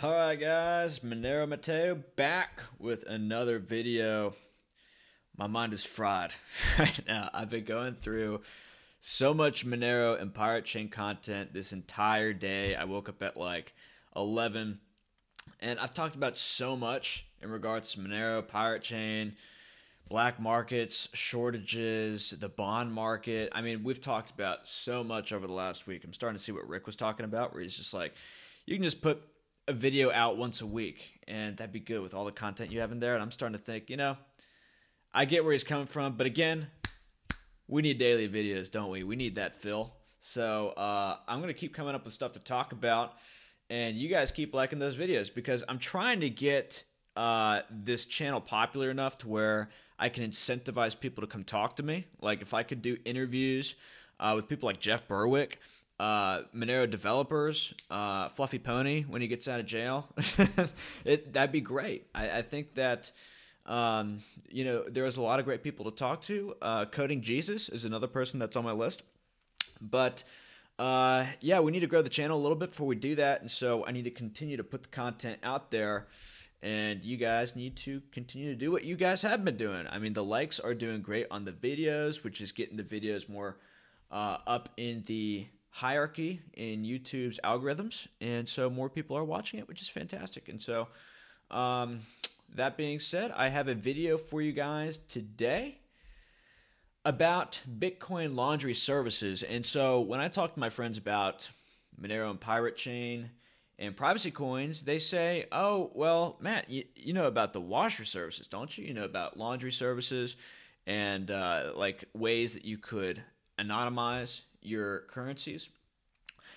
All right, guys, Monero Matteo back with another video. My mind is fried right now. I've been going through so much Monero and Pirate Chain content this entire day. I woke up at like 11 and I've talked about so much in regards to Monero, Pirate Chain, black markets, shortages, the bond market. I mean, we've talked about so much over the last week. I'm starting to see what Rick was talking about, where he's just like, you can just put a video out once a week, and that'd be good with all the content you have in there. And I'm starting to think, you know, I get where he's coming from, but again, we need daily videos, don't we? We need that fill. So uh, I'm gonna keep coming up with stuff to talk about, and you guys keep liking those videos because I'm trying to get uh, this channel popular enough to where I can incentivize people to come talk to me. Like if I could do interviews uh, with people like Jeff Berwick, uh, Monero developers, uh, Fluffy Pony when he gets out of jail, it that'd be great. I, I think that. Um, you know, there is a lot of great people to talk to. Uh, Coding Jesus is another person that's on my list. But uh, yeah, we need to grow the channel a little bit before we do that. And so I need to continue to put the content out there. And you guys need to continue to do what you guys have been doing. I mean, the likes are doing great on the videos, which is getting the videos more uh, up in the hierarchy in YouTube's algorithms. And so more people are watching it, which is fantastic. And so, um, that being said, I have a video for you guys today about Bitcoin laundry services. And so when I talk to my friends about Monero and Pirate Chain and privacy coins, they say, oh, well, Matt, you, you know about the washer services, don't you? You know about laundry services and uh, like ways that you could anonymize your currencies.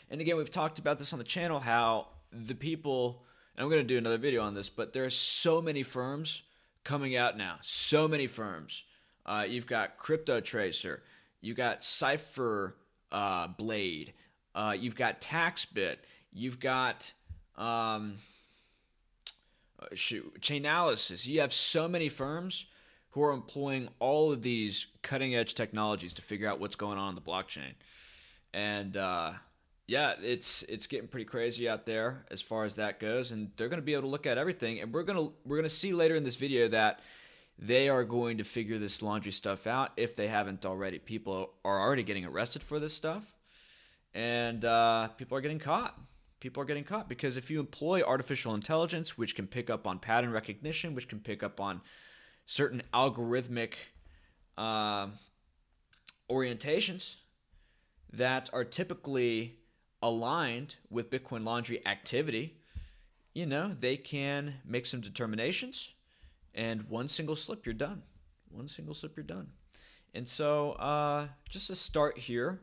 And again, we've talked about this on the channel how the people, and I'm going to do another video on this, but there are so many firms coming out now. So many firms. Uh, you've got Crypto Tracer, you've got Cipher uh, Blade, uh, you've got TaxBit, you've got um, uh, shoot, Chainalysis. You have so many firms who are employing all of these cutting edge technologies to figure out what's going on in the blockchain. And uh, yeah, it's it's getting pretty crazy out there as far as that goes, and they're going to be able to look at everything. And we're gonna we're gonna see later in this video that they are going to figure this laundry stuff out if they haven't already. People are already getting arrested for this stuff, and uh, people are getting caught. People are getting caught because if you employ artificial intelligence, which can pick up on pattern recognition, which can pick up on certain algorithmic uh, orientations that are typically aligned with Bitcoin laundry activity, you know, they can make some determinations, and one single slip, you're done. One single slip, you're done. And so, uh, just to start here,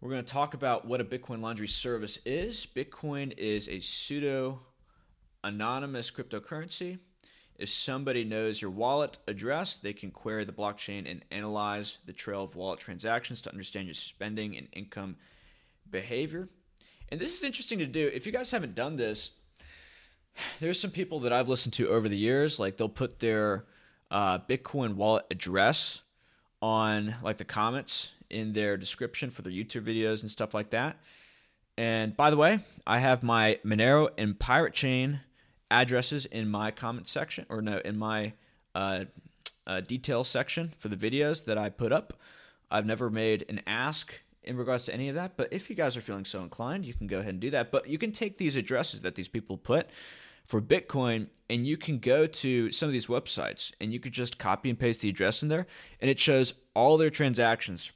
we're going to talk about what a Bitcoin laundry service is. Bitcoin is a pseudo anonymous cryptocurrency. If somebody knows your wallet address, they can query the blockchain and analyze the trail of wallet transactions to understand your spending and income behavior. And this is interesting to do. If you guys haven't done this, there's some people that I've listened to over the years, like they'll put their uh, Bitcoin wallet address on like the comments in their description for their YouTube videos and stuff like that. And by the way, I have my Monero and Pirate Chain addresses in my comment section, or no, in my uh, uh, detail section for the videos that I put up. I've never made an ask in regards to any of that, but if you guys are feeling so inclined, you can go ahead and do that. But you can take these addresses that these people put for Bitcoin and you can go to some of these websites and you could just copy and paste the address in there and it shows all their transactions.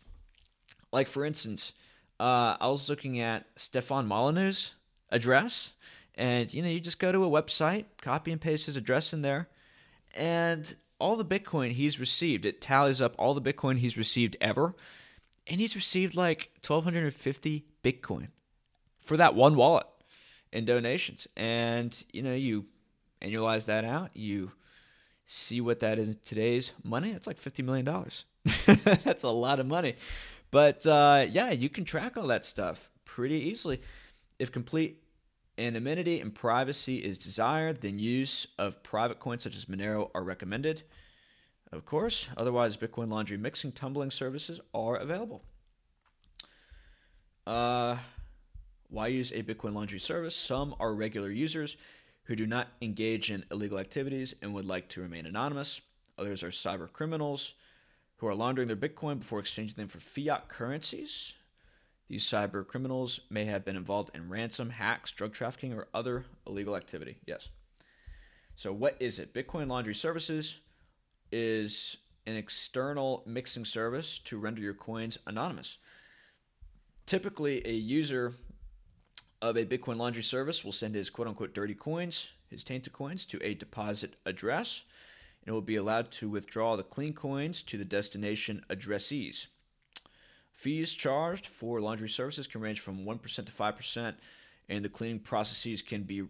Like, for instance, uh, I was looking at Stefan Molyneux's address and you know, you just go to a website, copy and paste his address in there, and all the Bitcoin he's received, it tallies up all the Bitcoin he's received ever, and he's received like 1250 Bitcoin for that one wallet in donations. And you know, you annualize that out, you see what that is in today's money. It's like $50 million. That's a lot of money. But uh, yeah, you can track all that stuff pretty easily. If complete anonymity and privacy is desired, then use of private coins such as Monero are recommended. Of course, otherwise, Bitcoin laundry mixing tumbling services are available. Uh, Why use a Bitcoin laundry service? Some are regular users who do not engage in illegal activities and would like to remain anonymous. Others are cyber criminals who are laundering their Bitcoin before exchanging them for fiat currencies. These cyber criminals may have been involved in ransom, hacks, drug trafficking, or other illegal activity. Yes. So, what is it? Bitcoin Laundry Services is an external mixing service to render your coins anonymous. Typically, a user of a Bitcoin laundry service will send his quote unquote dirty coins, his tainted coins, to a deposit address, and will be allowed to withdraw the clean coins to the destination addressees. Fees charged for laundry services can range from 1% to 5%, and the cleaning processes can be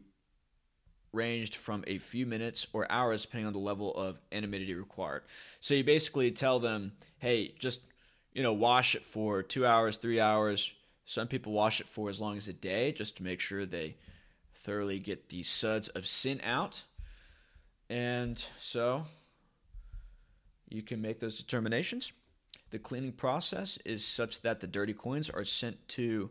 ranged from a few minutes or hours depending on the level of anonymity required. So you basically tell them, hey, just you know, wash it for two hours, three hours. Some people wash it for as long as a day just to make sure they thoroughly get the suds of sin out. And so you can make those determinations. The cleaning process is such that the dirty coins are sent to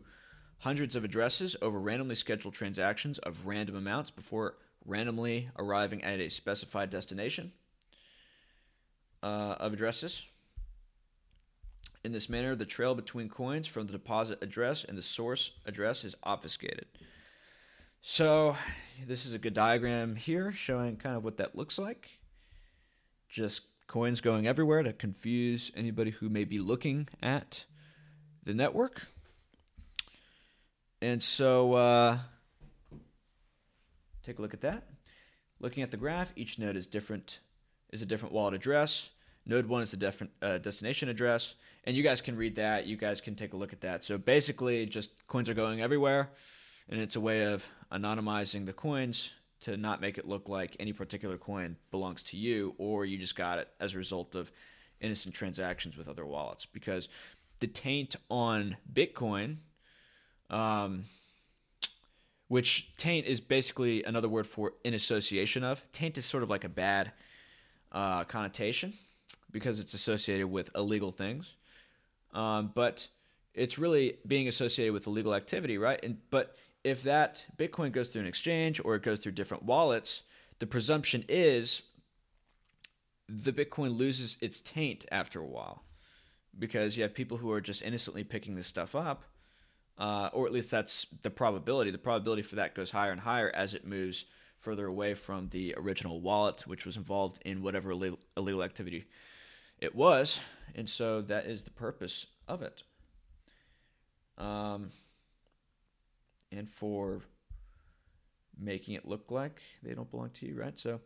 hundreds of addresses over randomly scheduled transactions of random amounts before randomly arriving at a specified destination uh, of addresses. In this manner, the trail between coins from the deposit address and the source address is obfuscated. So, this is a good diagram here showing kind of what that looks like. Just coins going everywhere to confuse anybody who may be looking at the network. And so, uh, take a look at that. Looking at the graph, each node is different is a different wallet address. Node one is the different uh, destination address, and you guys can read that. You guys can take a look at that. So basically, just coins are going everywhere, and it's a way of anonymizing the coins to not make it look like any particular coin belongs to you, or you just got it as a result of innocent transactions with other wallets. Because the taint on Bitcoin, um, which taint is basically another word for in association of. Taint is sort of like a bad uh, connotation because it's associated with illegal things. Um, but it's really being associated with illegal activity, right? And but if that Bitcoin goes through an exchange or it goes through different wallets, the presumption is the Bitcoin loses its taint after a while because you have people who are just innocently picking this stuff up, uh, or at least that's the probability. The probability for that goes higher and higher as it moves further away from the original wallet, which was involved in whatever illegal, activity it was, and so that is the purpose of it. Um, and for making it look like they don't belong to you, right? So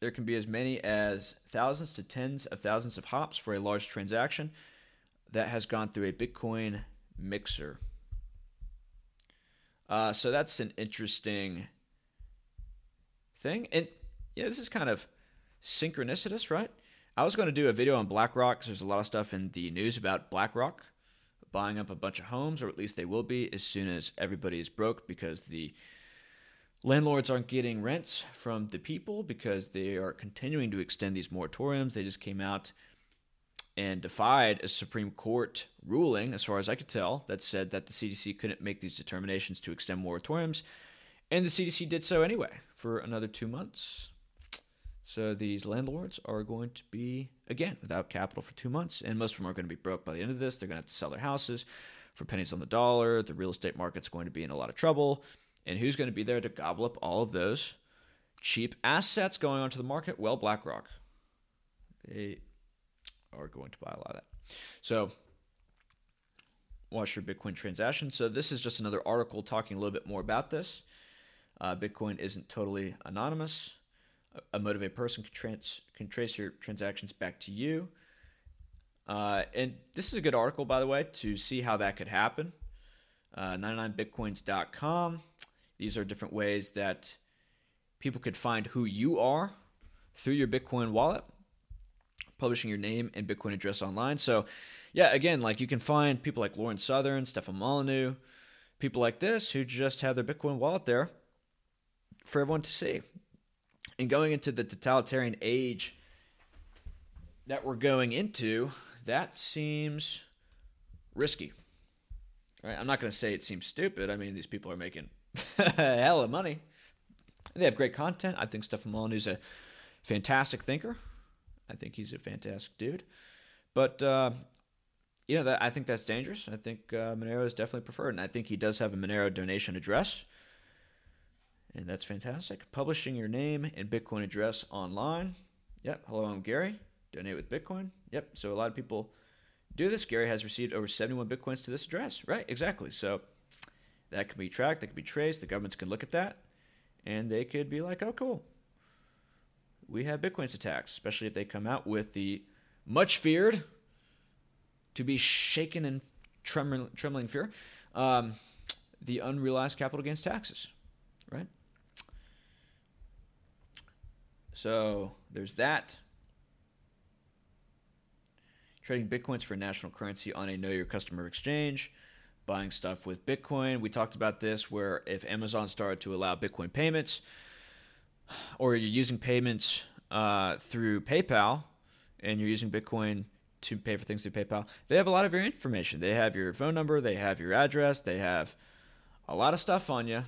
there can be as many as thousands to tens of thousands of hops for a large transaction that has gone through a Bitcoin mixer. Uh, so that's an interesting thing. And yeah, this is kind of synchronicitous, right? I was going to do a video on BlackRock because there's a lot of stuff in the news about BlackRock buying up a bunch of homes, or at least they will be as soon as everybody is broke because the landlords aren't getting rents from the people because they are continuing to extend these moratoriums. They just came out and defied a Supreme Court ruling, as far as I could tell, that said that the CDC couldn't make these determinations to extend moratoriums. And the CDC did so anyway for another two months. So these landlords are going to be, again, without capital for two months, and most of them are going to be broke by the end of this. They're going to have to sell their houses for pennies on the dollar. The real estate market's going to be in a lot of trouble. And who's going to be there to gobble up all of those cheap assets going onto the market? Well, BlackRock. They are going to buy a lot of that. So watch your Bitcoin transaction. So this is just another article talking a little bit more about this. Uh, Bitcoin isn't totally anonymous a motivated person can, trans, can trace your transactions back to you. Uh, and this is a good article, by the way, to see how that could happen. Uh, 99bitcoins.com. These are different ways that people could find who you are through your Bitcoin wallet, publishing your name and Bitcoin address online. So, yeah, again, like you can find people like Lauren Southern, Stefan Molyneux, people like this who just have their Bitcoin wallet there for everyone to see and going into the totalitarian age that we're going into, that seems risky. Right? I'm not going to say it seems stupid. I mean, these people are making hell of money. They have great content. I think Stefan is a fantastic thinker. I think he's a fantastic dude. But uh, you know, that I think that's dangerous. I think uh, Monero is definitely preferred, and I think he does have a Monero donation address, and that's fantastic. Publishing your name and Bitcoin address online. Yep. Hello, I'm Gary. Donate with Bitcoin. Yep. So a lot of people do this. Gary has received over 71 Bitcoins to this address. Right. Exactly. So that can be tracked. That can be traced. The governments can look at that, and they could be like, "Oh, cool. We have Bitcoins attacks, especially if they come out with the much feared." to be shaken in trembling, trembling fear. Um, the unrealized capital gains taxes, right? So there's that. Trading bitcoins for national currency on a know your customer exchange, buying stuff with Bitcoin. We talked about this where if Amazon started to allow Bitcoin payments, or you're using payments uh, through PayPal and you're using Bitcoin to pay for things through PayPal, they have a lot of your information. They have your phone number, they have your address, they have a lot of stuff on you.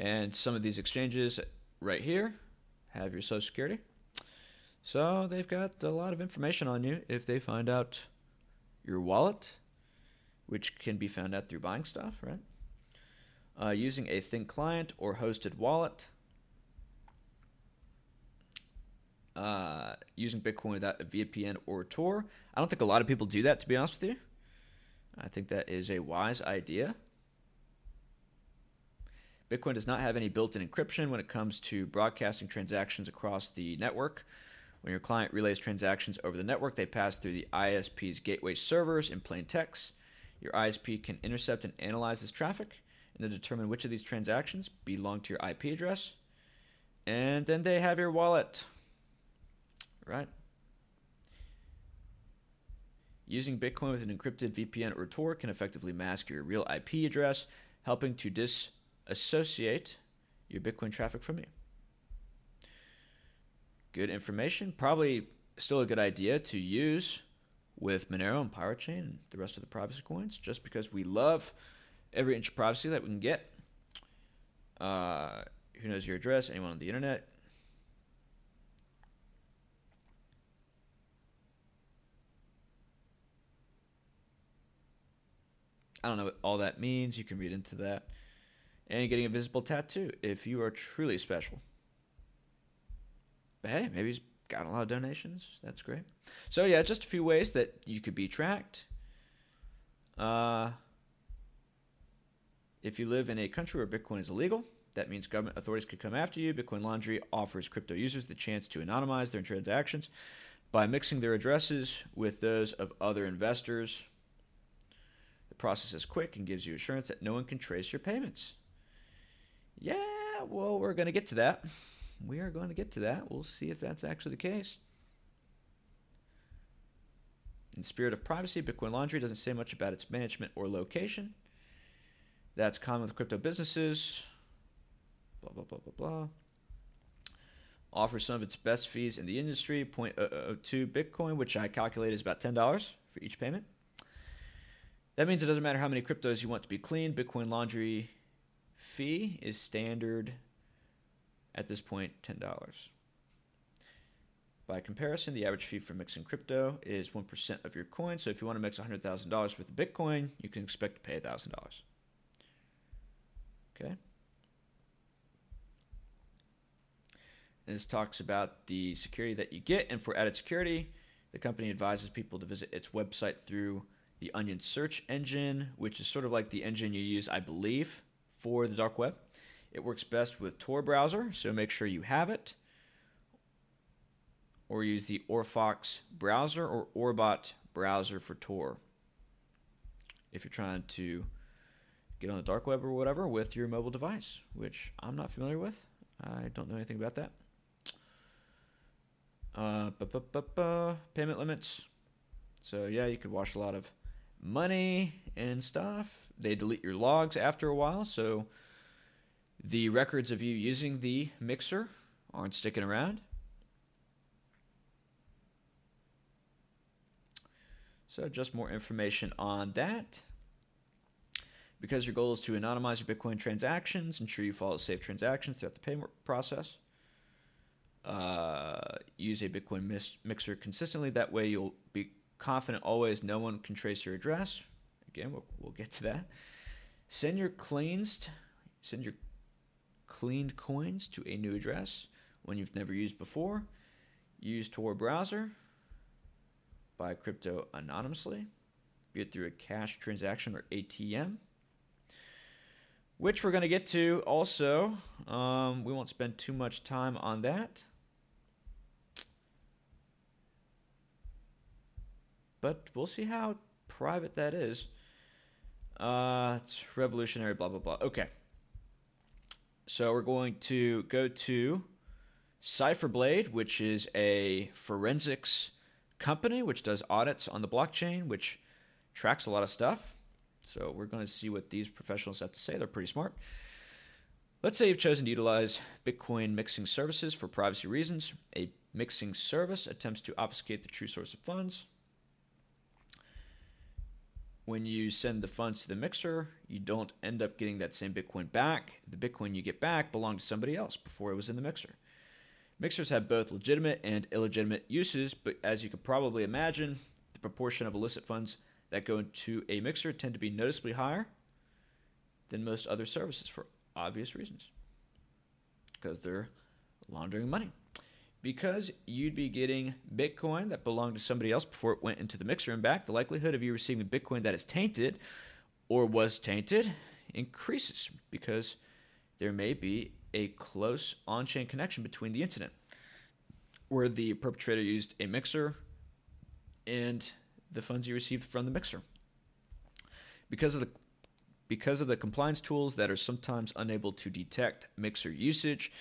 And some of these exchanges right here have your social security. So they've got a lot of information on you if they find out your wallet, which can be found out through buying stuff, right? Uh, using a thin client or hosted wallet uh, using Bitcoin without a VPN or Tor. I don't think a lot of people do that, to be honest with you. I think that is a wise idea. Bitcoin does not have any built in encryption when it comes to broadcasting transactions across the network. When your client relays transactions over the network, they pass through the ISP's gateway servers in plain text. Your ISP can intercept and analyze this traffic and then determine which of these transactions belong to your IP address. And then they have your wallet right? Using Bitcoin with an encrypted VPN or Tor can effectively mask your real IP address, helping to disassociate your Bitcoin traffic from you. Good information. Probably still a good idea to use with Monero and Pirate Chain and the rest of the privacy coins, just because we love every inch of privacy that we can get. Uh, who knows your address? Anyone on the internet? I don't know what all that means. You can read into that. And getting a visible tattoo if you are truly special. But hey, maybe he's got a lot of donations. That's great. So yeah, just a few ways that you could be tracked. Uh, if you live in a country where Bitcoin is illegal, that means government authorities could come after you. Bitcoin Laundry offers crypto users the chance to anonymize their transactions by mixing their addresses with those of other investors The process is quick and gives you assurance that no one can trace your payments. Yeah, well, we're going to get to that. We are going to get to that. We'll see if that's actually the case. In spirit of privacy, Bitcoin Laundry doesn't say much about its management or location. That's common with crypto businesses. Blah, blah, blah, blah, blah. Offers some of its best fees in the industry 0.002 Bitcoin, which I calculate is about $10 for each payment. That means it doesn't matter how many cryptos you want to be cleaned. Bitcoin Laundry fee is standard at this point $10. By comparison, the average fee for mixing crypto is 1% of your coin. So if you want to mix $100,000 worth of Bitcoin, you can expect to pay $1,000. Okay? And this talks about the security that you get. And for added security, the company advises people to visit its website through the Onion search engine, which is sort of like the engine you use, I believe, for the dark web. It works best with Tor browser, so make sure you have it. Or use the Orfox browser or Orbot browser for Tor. If you're trying to get on the dark web or whatever with your mobile device, which I'm not familiar with. I don't know anything about that. Uh, but uh payment limits. So yeah, you could watch a lot of money and stuff. They delete your logs after a while, so the records of you using the mixer aren't sticking around. So, just more information on that. Because your goal is to anonymize your Bitcoin transactions, ensure you follow safe transactions throughout the payment process. Uh, use a Bitcoin mis- mixer consistently. That way, you'll be confident always no one can trace your address. Again, we'll, we'll get to that. Send your cleansed, send your cleaned coins to a new address when you've never used before. Use Tor browser. Buy crypto anonymously, be it through a cash transaction or ATM which we're going to get to also. Um, we won't spend too much time on that. But we'll see how private that is. Uh, it's revolutionary, blah, blah, blah. Okay. So we're going to go to Cipherblade, which is a forensics company which does audits on the blockchain, which tracks a lot of stuff. So we're going to see what these professionals have to say. They're pretty smart. Let's say you've chosen to utilize Bitcoin mixing services for privacy reasons. A mixing service attempts to obfuscate the true source of funds. When you send the funds to the mixer, you don't end up getting that same Bitcoin back. The Bitcoin you get back belonged to somebody else before it was in the mixer. Mixers have both legitimate and illegitimate uses, but as you can probably imagine, the proportion of illicit funds that go into a mixer tend to be noticeably higher than most other services for obvious reasons because they're laundering money. Because you'd be getting Bitcoin that belonged to somebody else before it went into the mixer and back, the likelihood of you receiving Bitcoin that is tainted or was tainted increases because there may be a close on chain connection between the incident where the perpetrator used a mixer and the funds you received from the mixer. Because of the because of the compliance tools that are sometimes unable to detect mixer usage,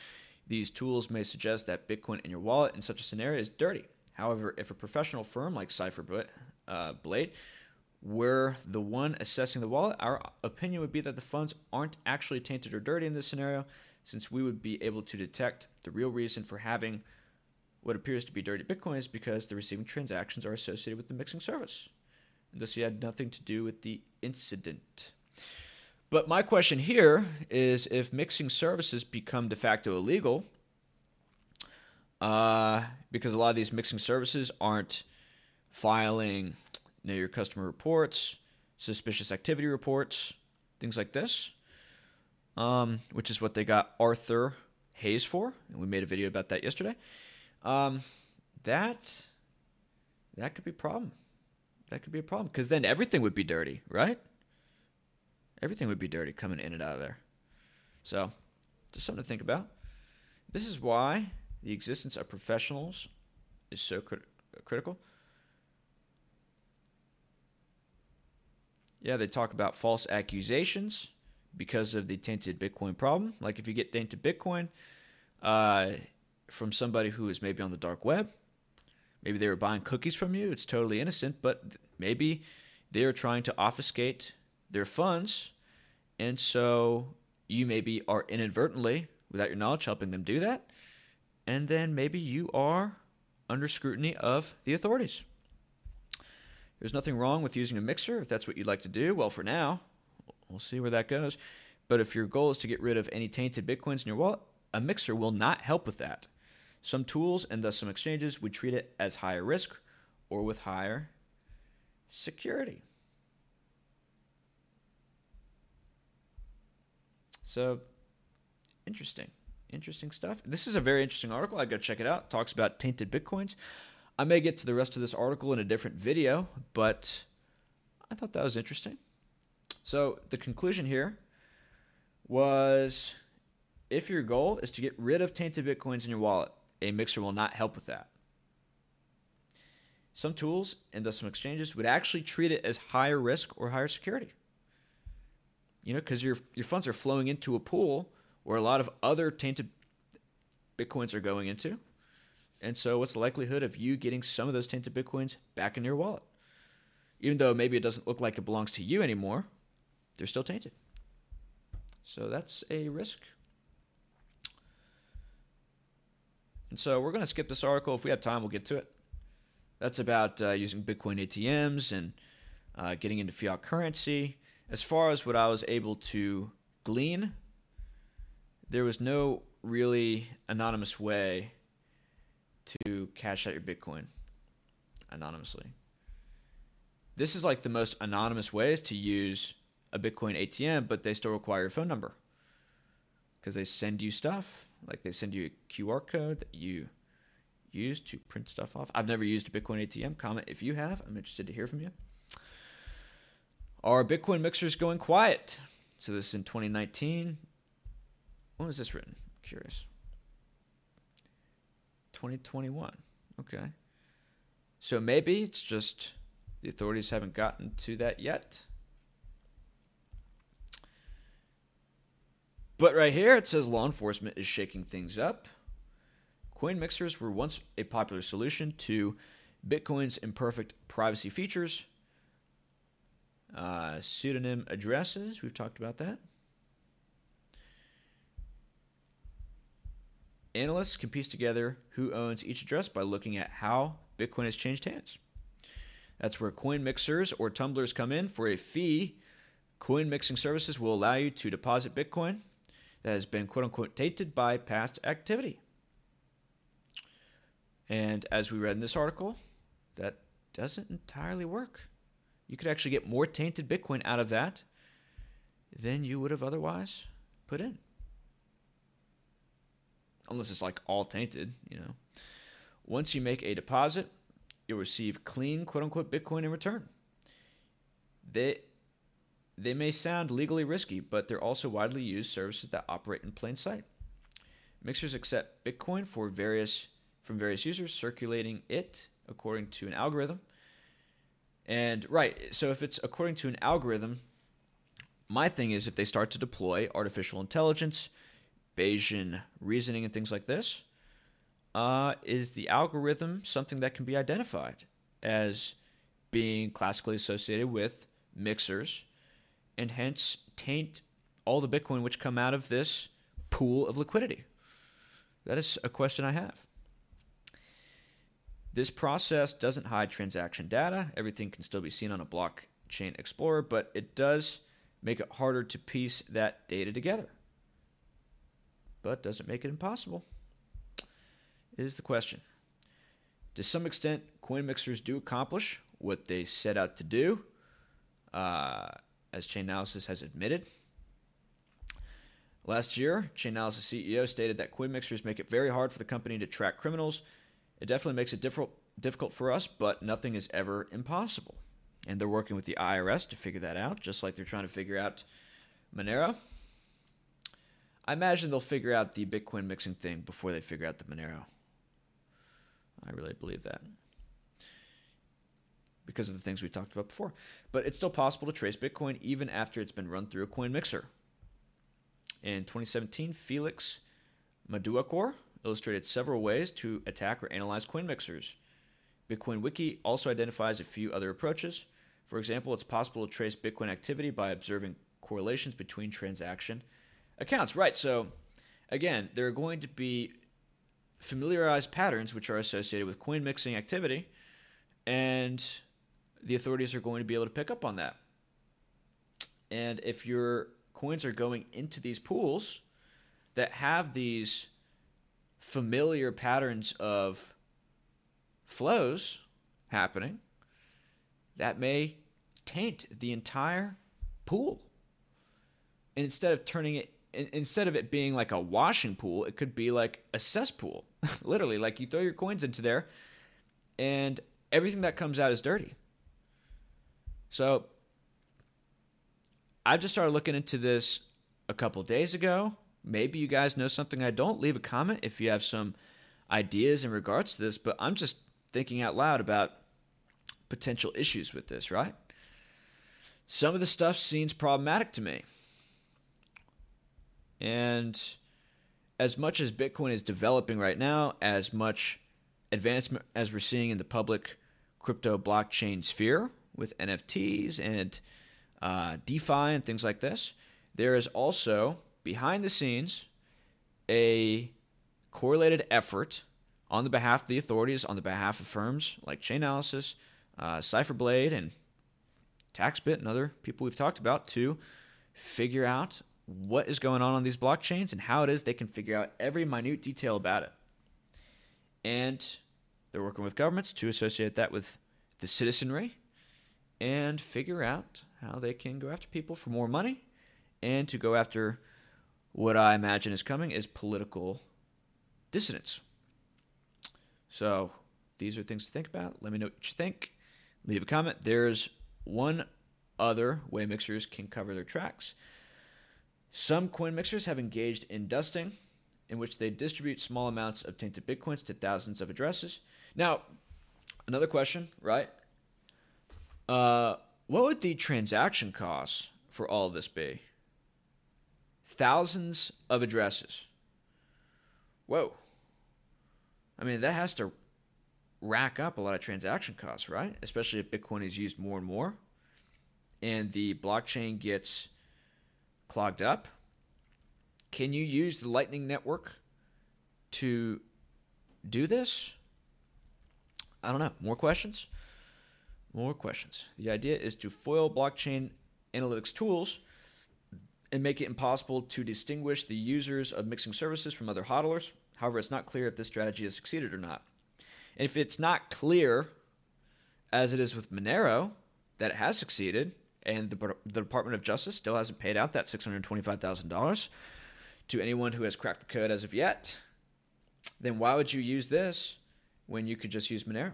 these tools may suggest that Bitcoin in your wallet in such a scenario is dirty. However, if a professional firm like Cipherblade uh, Blade were the one assessing the wallet, our opinion would be that the funds aren't actually tainted or dirty in this scenario, since we would be able to detect the real reason for having what appears to be dirty Bitcoin is because the receiving transactions are associated with the mixing service. And thus, he had nothing to do with the incident. But my question here is if mixing services become de facto illegal, uh, because a lot of these mixing services aren't filing know your customer reports, suspicious activity reports, things like this, um, which is what they got Arthur Hayes for. And we made a video about that yesterday. Um, that that could be a problem. That could be a problem because then everything would be dirty, right? Everything would be dirty coming in and out of there. So, just something to think about. This is why the existence of professionals is so crit- critical. Yeah, they talk about false accusations because of the tainted Bitcoin problem. Like if you get tainted Bitcoin, uh, from somebody who is maybe on the dark web. Maybe they were buying cookies from you. It's totally innocent, but maybe they are trying to obfuscate their funds. And so you maybe are inadvertently, without your knowledge, helping them do that. And then maybe you are under scrutiny of the authorities. There's nothing wrong with using a mixer if that's what you'd like to do. Well, for now, we'll see where that goes. But if your goal is to get rid of any tainted bitcoins in your wallet, a mixer will not help with that. Some tools and thus some exchanges would treat it as higher risk or with higher security. So, interesting. Interesting stuff. This is a very interesting article. I go check it out. It talks about tainted bitcoins. I may get to the rest of this article in a different video, but I thought that was interesting. So, the conclusion here was if your goal is to get rid of tainted bitcoins in your wallet, a mixer will not help with that. Some tools and thus some exchanges would actually treat it as higher risk or higher security. You know, because your your funds are flowing into a pool where a lot of other tainted bitcoins are going into. And so what's the likelihood of you getting some of those tainted bitcoins back in your wallet? Even though maybe it doesn't look like it belongs to you anymore, they're still tainted. So that's a risk And so we're going to skip this article. If we have time, we'll get to it. That's about uh, using Bitcoin ATMs and uh, getting into fiat currency. As far as what I was able to glean, there was no really anonymous way to cash out your Bitcoin anonymously. This is like the most anonymous ways to use a Bitcoin ATM, but they still require your phone number because they send you stuff. Like they send you a QR code that you use to print stuff off. I've never used a Bitcoin ATM. Comment if you have. I'm interested to hear from you. Are Bitcoin mixers going quiet? So this is in 2019. When was this written? Curious. 2021. Okay. So maybe it's just the authorities haven't gotten to that yet. But right here it says law enforcement is shaking things up. Coin mixers were once a popular solution to Bitcoin's imperfect privacy features. Uh, pseudonym addresses, we've talked about that. Analysts can piece together who owns each address by looking at how Bitcoin has changed hands. That's where coin mixers or tumblers come in for a fee. Coin mixing services will allow you to deposit Bitcoin that has been quote unquote tainted by past activity. And as we read in this article, that doesn't entirely work. You could actually get more tainted Bitcoin out of that than you would have otherwise put in. Unless it's like all tainted, you know. Once you make a deposit, you'll receive clean quote unquote Bitcoin in return. They they may sound legally risky, but they're also widely used services that operate in plain sight. Mixers accept Bitcoin for various from various users, circulating it according to an algorithm. And right, so if it's according to an algorithm, my thing is if they start to deploy artificial intelligence, Bayesian reasoning, and things like this, uh, is the algorithm something that can be identified as being classically associated with mixers and hence taint all the Bitcoin which come out of this pool of liquidity? That is a question I have. This process doesn't hide transaction data. Everything can still be seen on a blockchain explorer, but it does make it harder to piece that data together. But does it make it impossible? Is the question. To some extent, coin mixers do accomplish what they set out to do. Uh, as Chainalysis has admitted. Last year, Chainalysis CEO stated that coin mixers make it very hard for the company to track criminals. It definitely makes it difficult difficult for us, but nothing is ever impossible. And they're working with the IRS to figure that out, just like they're trying to figure out Monero. I imagine they'll figure out the Bitcoin mixing thing before they figure out the Monero. I really believe that because of the things we talked about before. But it's still possible to trace Bitcoin even after it's been run through a coin mixer. In 2017, Felix Maduakor illustrated several ways to attack or analyze coin mixers. Bitcoin Wiki also identifies a few other approaches. For example, it's possible to trace Bitcoin activity by observing correlations between transaction accounts. Right, so again, there are going to be familiarized patterns which are associated with coin mixing activity, and the authorities are going to be able to pick up on that. And if your coins are going into these pools that have these familiar patterns of flows happening, that may taint the entire pool. And instead of turning it instead of it being like a washing pool, it could be like a cesspool. Literally, like you throw your coins into there and everything that comes out is dirty. So I just started looking into this a couple days ago. Maybe you guys know something I don't. Leave a comment if you have some ideas in regards to this, but I'm just thinking out loud about potential issues with this, right? Some of the stuff seems problematic to me. And as much as Bitcoin is developing right now, as much advancement as we're seeing in the public crypto blockchain sphere, with NFTs and uh, DeFi and things like this. There is also behind the scenes a correlated effort on the behalf of the authorities, on the behalf of firms like Chainalysis, uh, Cipherblade, and TaxBit and other people we've talked about to figure out what is going on on these blockchains and how it is they can figure out every minute detail about it. And they're working with governments to associate that with the citizenry and figure out how they can go after people for more money and to go after what I imagine is coming is political dissonance. So these are things to think about. Let me know what you think. Leave a comment. There's one other way mixers can cover their tracks. Some coin mixers have engaged in dusting, in which they distribute small amounts of tainted bitcoins to thousands of addresses. Now, another question, right? Uh, what would the transaction costs for all of this be? Thousands of addresses. Whoa. I mean, that has to rack up a lot of transaction costs, right? Especially if Bitcoin is used more and more and the blockchain gets clogged up. Can you use the Lightning Network to do this? I don't know. More questions? More questions. The idea is to foil blockchain analytics tools and make it impossible to distinguish the users of mixing services from other hodlers. However, it's not clear if this strategy has succeeded or not. And if it's not clear, as it is with Monero, that it has succeeded, and the, the Department of Justice still hasn't paid out that $625,000 to anyone who has cracked the code as of yet, then why would you use this when you could just use Monero?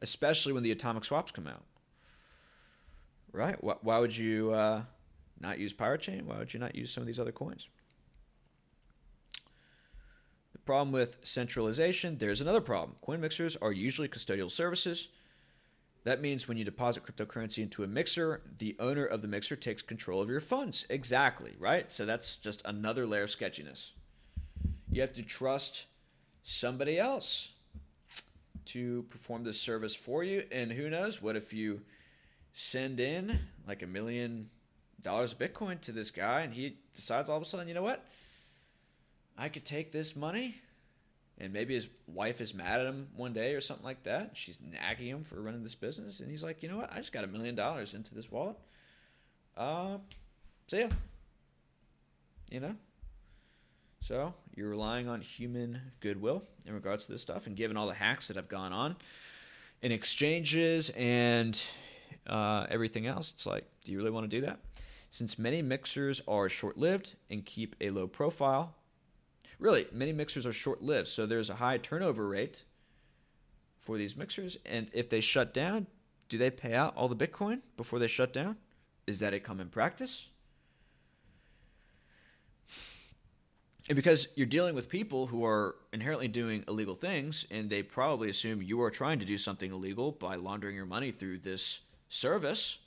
Especially when the atomic swaps come out. Right? Why would you uh, not use Pirate Chain? Why would you not use some of these other coins? The problem with centralization, there's another problem. Coin mixers are usually custodial services that means when you deposit cryptocurrency into a mixer, the owner of the mixer takes control of your funds. Exactly, right? So that's just another layer of sketchiness. You have to trust somebody else to perform this service for you. And who knows, what if you send in like a million dollars of Bitcoin to this guy and he decides all of a sudden, you know what? I could take this money and maybe his wife is mad at him one day or something like that. She's nagging him for running this business, and he's like, you know what? I just got a million dollars into this wallet. Uh, see ya. You know. So you're relying on human goodwill in regards to this stuff, and given all the hacks that have gone on in exchanges and uh, everything else, it's like, do you really want to do that? Since many mixers are short-lived and keep a low profile, really, many mixers are short lived. So there's a high turnover rate for these mixers. And if they shut down, do they pay out all the Bitcoin before they shut down? Is that a common practice? And because you're dealing with people who are inherently doing illegal things, and they probably assume you are trying to do something illegal by laundering your money through this service,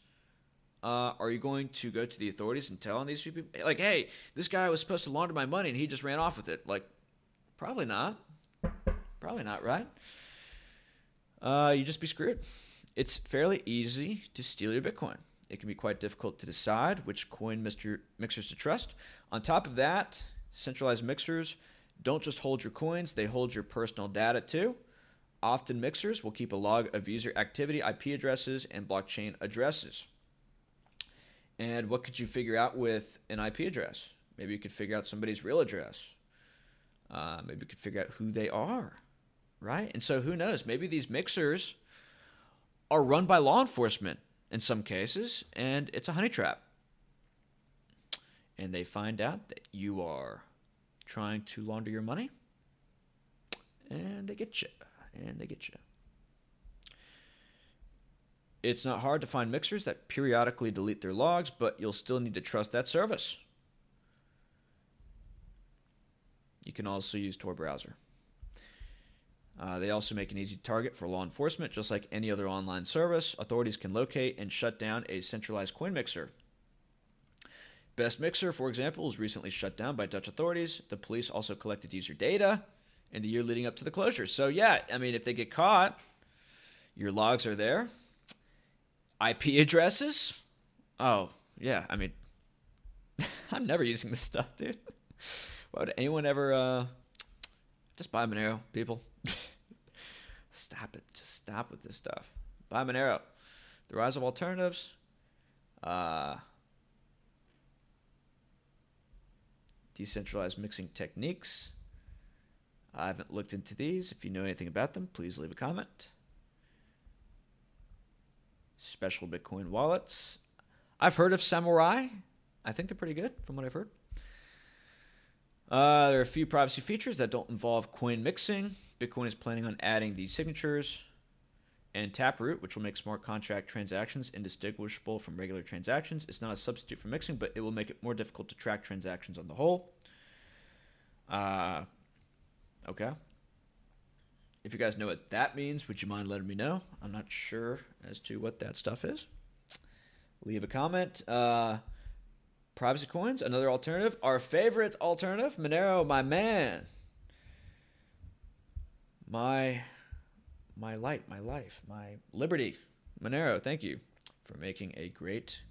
uh, are you going to go to the authorities and tell on these people, like, hey, this guy was supposed to launder my money and he just ran off with it? Like, probably not. Probably not, right? Uh, you just be screwed. It's fairly easy to steal your Bitcoin. It can be quite difficult to decide which coin mixer, mixers to trust. On top of that, centralized mixers don't just hold your coins, they hold your personal data too. Often, mixers will keep a log of user activity, IP addresses, and blockchain addresses. And what could you figure out with an IP address? Maybe you could figure out somebody's real address. Uh, maybe you could figure out who they are, right? And so who knows? Maybe these mixers are run by law enforcement in some cases, and it's a honey trap. And they find out that you are trying to launder your money, and they get you, and they get you. It's not hard to find mixers that periodically delete their logs, but you'll still need to trust that service. You can also use Tor browser. Uh, they also make an easy target for law enforcement, just like any other online service. Authorities can locate and shut down a centralized coin mixer. Best Mixer, for example, was recently shut down by Dutch authorities. The police also collected user data in the year leading up to the closure. So, yeah, I mean, if they get caught, your logs are there. IP addresses? Oh, yeah. I mean, I'm never using this stuff, dude. Why would anyone ever uh, just buy Monero, people? stop it. Just stop with this stuff. Buy Monero. The rise of alternatives. Uh, decentralized mixing techniques. I haven't looked into these. If you know anything about them, please leave a comment. Special Bitcoin wallets. I've heard of Samourai. I think they're pretty good from what I've heard. Uh, there are a few privacy features that don't involve coin mixing. Bitcoin is planning on adding these signatures and Taproot, which will make smart contract transactions indistinguishable from regular transactions. It's not a substitute for mixing, but it will make it more difficult to track transactions on the whole. Uh, okay. If you guys know what that means, would you mind letting me know? I'm not sure as to what that stuff is. Leave a comment. Uh, privacy coins, another alternative. Our favorite alternative, Monero, my man. My my light, my life, my liberty. Monero, thank you for making a great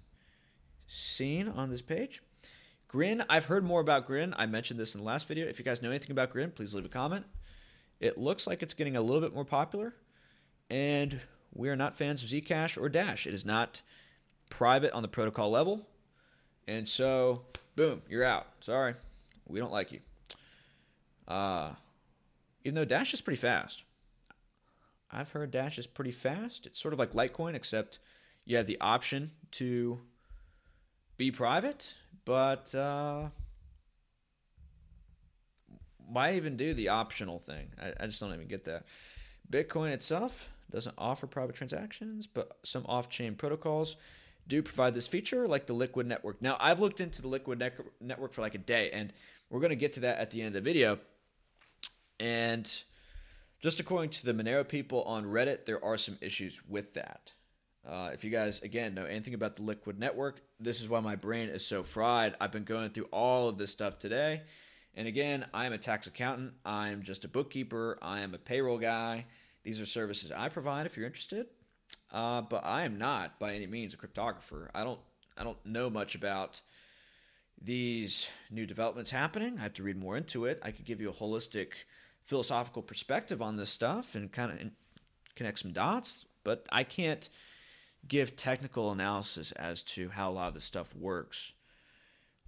scene on this page. Grin, I've heard more about Grin. I mentioned this in the last video. If you guys know anything about Grin, please leave a comment. It looks like it's getting a little bit more popular, and we are not fans of Zcash or Dash. It is not private on the protocol level, and so boom, you're out. Sorry, we don't like you. Uh, even though Dash is pretty fast. I've heard Dash is pretty fast. It's sort of like Litecoin, except you have the option to be private, but uh, why even do the optional thing? I, I just don't even get that. Bitcoin itself doesn't offer private transactions, but some off chain protocols do provide this feature, like the Liquid Network. Now, I've looked into the Liquid ne- Network for like a day, and we're going to get to that at the end of the video. And just according to the Monero people on Reddit, there are some issues with that. Uh, if you guys, again, know anything about the Liquid Network, this is why my brain is so fried. I've been going through all of this stuff today. And again, I am a tax accountant. I am just a bookkeeper. I am a payroll guy. These are services I provide if you're interested. Uh, but I am not by any means a cryptographer. I don't I don't know much about these new developments happening. I have to read more into it. I could give you a holistic philosophical perspective on this stuff and kind of connect some dots, but I can't give technical analysis as to how a lot of this stuff works.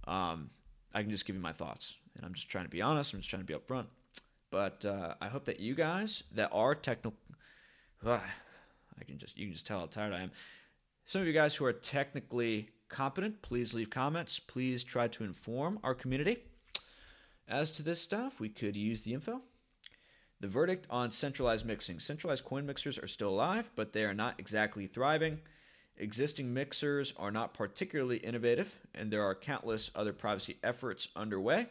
Um, I can just give you my thoughts, and I'm just trying to be honest. I'm just trying to be upfront. But uh, I hope that you guys that are technical, uh, I can just you can just tell how tired I am. Some of you guys who are technically competent, please leave comments. Please try to inform our community as to this stuff. We could use the info. The verdict on centralized mixing. Centralized coin mixers are still alive, but they are not exactly thriving. Existing mixers are not particularly innovative, and there are countless other privacy efforts underway.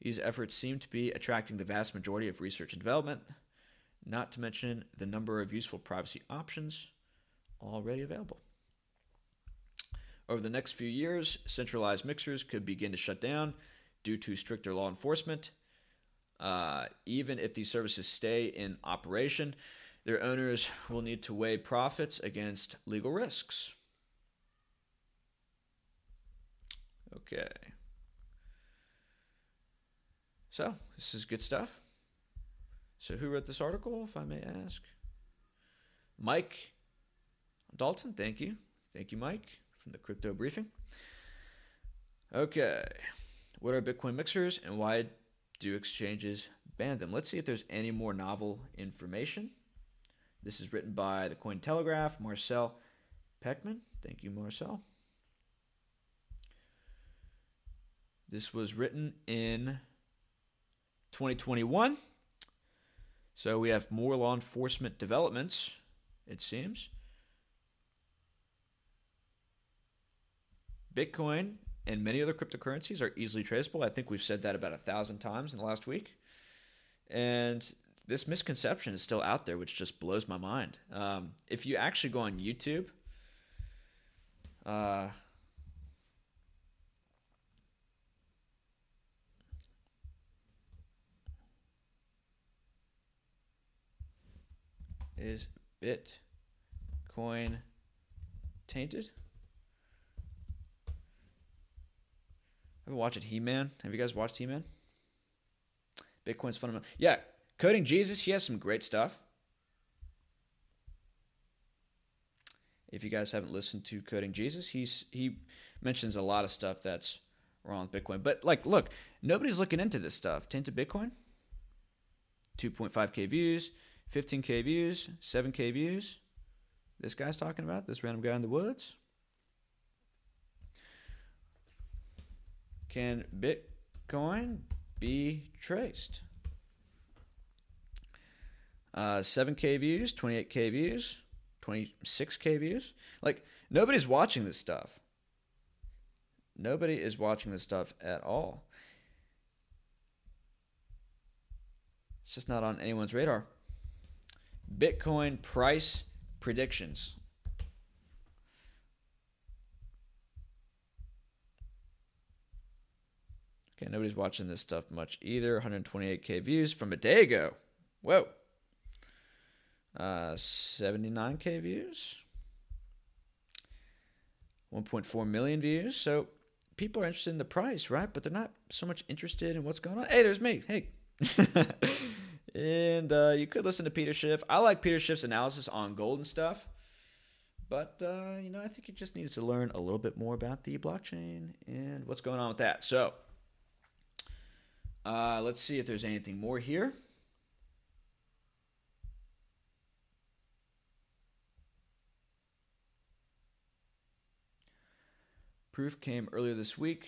These efforts seem to be attracting the vast majority of research and development, not to mention the number of useful privacy options already available. Over the next few years, centralized mixers could begin to shut down due to stricter law enforcement uh, even if these services stay in operation, their owners will need to weigh profits against legal risks. Okay. So, this is good stuff. So, who wrote this article, if I may ask? Mike Dalton, thank you. Thank you, Mike, from the Crypto Briefing. Okay. What are Bitcoin mixers and why do exchanges ban them? Let's see if there's any more novel information. This is written by the Cointelegraph, Marcel Pechman. Thank you, Marcel. This was written in 2021. So we have more law enforcement developments, it seems. Bitcoin and many other cryptocurrencies are easily traceable. I think we've said that about a thousand times in the last week. And this misconception is still out there, which just blows my mind. Um, if you actually go on YouTube, uh, is Bitcoin tainted? I've been watching He Man. Have you guys watched He Man? Bitcoin's fundamental. Yeah, Coding Jesus, he has some great stuff. If you guys haven't listened to Coding Jesus, he's he mentions a lot of stuff that's wrong with Bitcoin. But like, look, nobody's looking into this stuff. Tinted Bitcoin, 2.5k views, 15k views, 7k views. This guy's talking about this random guy in the woods. Can Bitcoin be traced? Uh, 7k views, 28k views, 26k views. Like nobody's watching this stuff. Nobody is watching this stuff at all. It's just not on anyone's radar. Bitcoin price predictions. Okay, nobody's watching this stuff much either. 128k views from a day ago. Whoa. Uh, 79k views. 1.4 million views. So people are interested in the price, right? But they're not so much interested in what's going on. Hey, there's me. Hey. and uh, you could listen to Peter Schiff. I like Peter Schiff's analysis on gold and stuff. But, uh, you know, I think he just needs to learn a little bit more about the blockchain and what's going on with that. So, uh, let's see if there's anything more here. Proof came earlier this week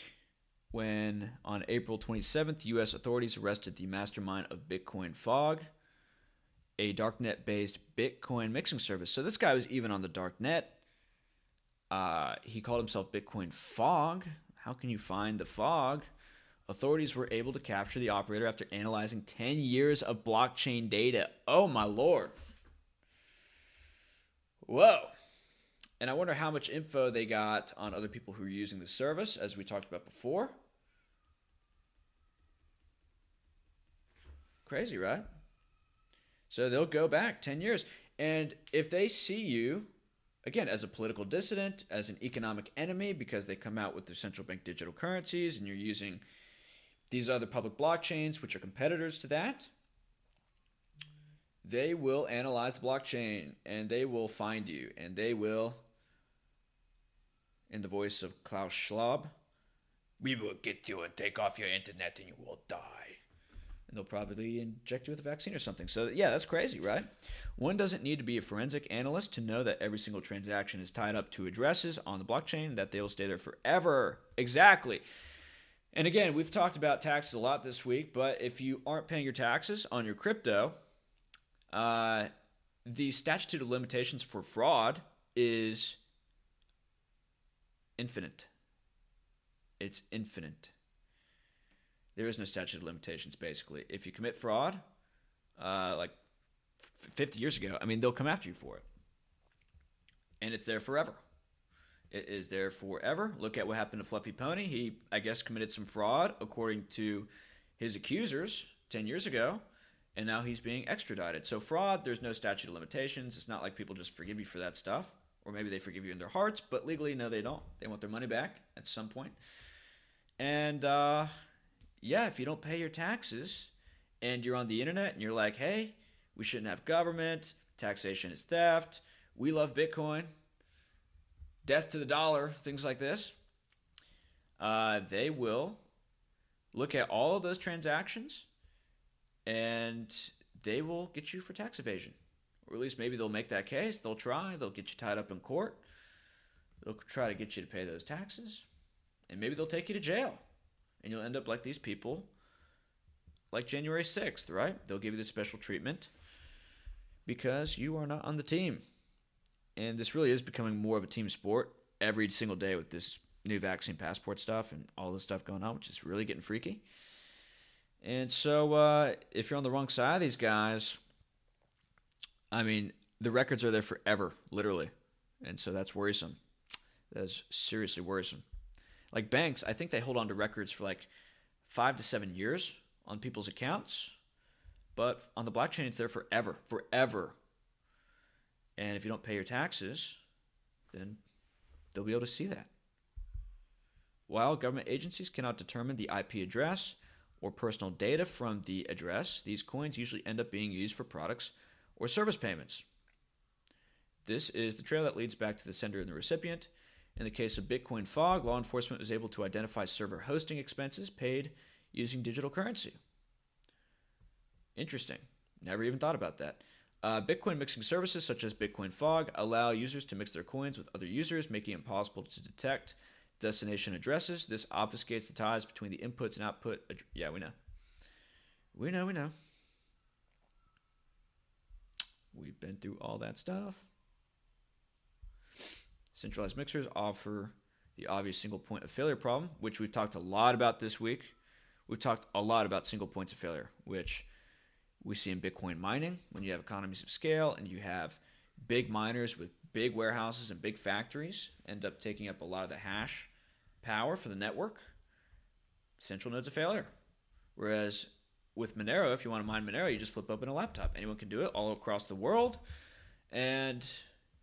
when, on April 27th, U.S. authorities arrested the mastermind of Bitcoin Fog, a darknet based Bitcoin mixing service. So this guy was even on the darknet. Uh, he called himself Bitcoin Fog. How can you find the fog? Authorities were able to capture the operator after analyzing 10 years of blockchain data. Oh my lord. Whoa. And I wonder how much info they got on other people who are using the service, as we talked about before. Crazy, right? So they'll go back 10 years. And if they see you, again, as a political dissident, as an economic enemy, because they come out with their central bank digital currencies and you're using these other public blockchains, which are competitors to that, they will analyze the blockchain and they will find you and they will, in the voice of Klaus Schwab, we will get you and take off your internet and you will die. And they'll probably inject you with a vaccine or something. So, yeah, that's crazy, right? One doesn't need to be a forensic analyst to know that every single transaction is tied up to addresses on the blockchain, that they will stay there forever. Exactly. And again, we've talked about taxes a lot this week, but if you aren't paying your taxes on your crypto, uh, the statute of limitations for fraud is infinite. It's infinite. There is no statute of limitations, basically. If you commit fraud, uh, like 50 years ago, I mean, they'll come after you for it. And it's there forever. It is there forever. Look at what happened to Fluffy Pony. He, I guess, committed some fraud according to his accusers 10 years ago, and now he's being extradited. So, fraud, there's no statute of limitations. It's not like people just forgive you for that stuff, or maybe they forgive you in their hearts, but legally, no, they don't. They want their money back at some point. And, uh, yeah, if you don't pay your taxes and you're on the internet and you're like, hey, we shouldn't have government, taxation is theft, we love Bitcoin, death to the dollar, things like this, uh, they will look at all of those transactions and they will get you for tax evasion. Or at least maybe they'll make that case. They'll try. They'll get you tied up in court. They'll try to get you to pay those taxes. And maybe they'll take you to jail. And you'll end up like these people, like January 6th, right? They'll give you the special treatment because you are not on the team and this really is becoming more of a team sport every single day with this new vaccine passport stuff and all this stuff going on, which is really getting freaky. And so, uh, if you're on the wrong side of these guys, I mean, the records are there forever, literally. And so that's worrisome. That is seriously worrisome. Like banks, I think they hold on to records for like five to seven years on people's accounts. But on the blockchain, it's there forever, forever. And if you don't pay your taxes, then they'll be able to see that. While government agencies cannot determine the IP address or personal data from the address, these coins usually end up being used for products or service payments. This is the trail that leads back to the sender and the recipient. In the case of Bitcoin Fog, law enforcement was able to identify server hosting expenses paid using digital currency. Interesting. Never even thought about that. Uh, Bitcoin mixing services such as Bitcoin Fog allow users to mix their coins with other users, making it impossible to detect destination addresses. This obfuscates the ties between the inputs and output. Ad- yeah, we know. We know, we know. We've been through all that stuff. Centralized mixers offer the obvious single point of failure problem, which we've talked a lot about this week. We've talked a lot about single points of failure, which we see in Bitcoin mining when you have economies of scale and you have big miners with big warehouses and big factories end up taking up a lot of the hash power for the network. Central node's a failure. Whereas with Monero, if you want to mine Monero, you just flip open a laptop. Anyone can do it all across the world. And,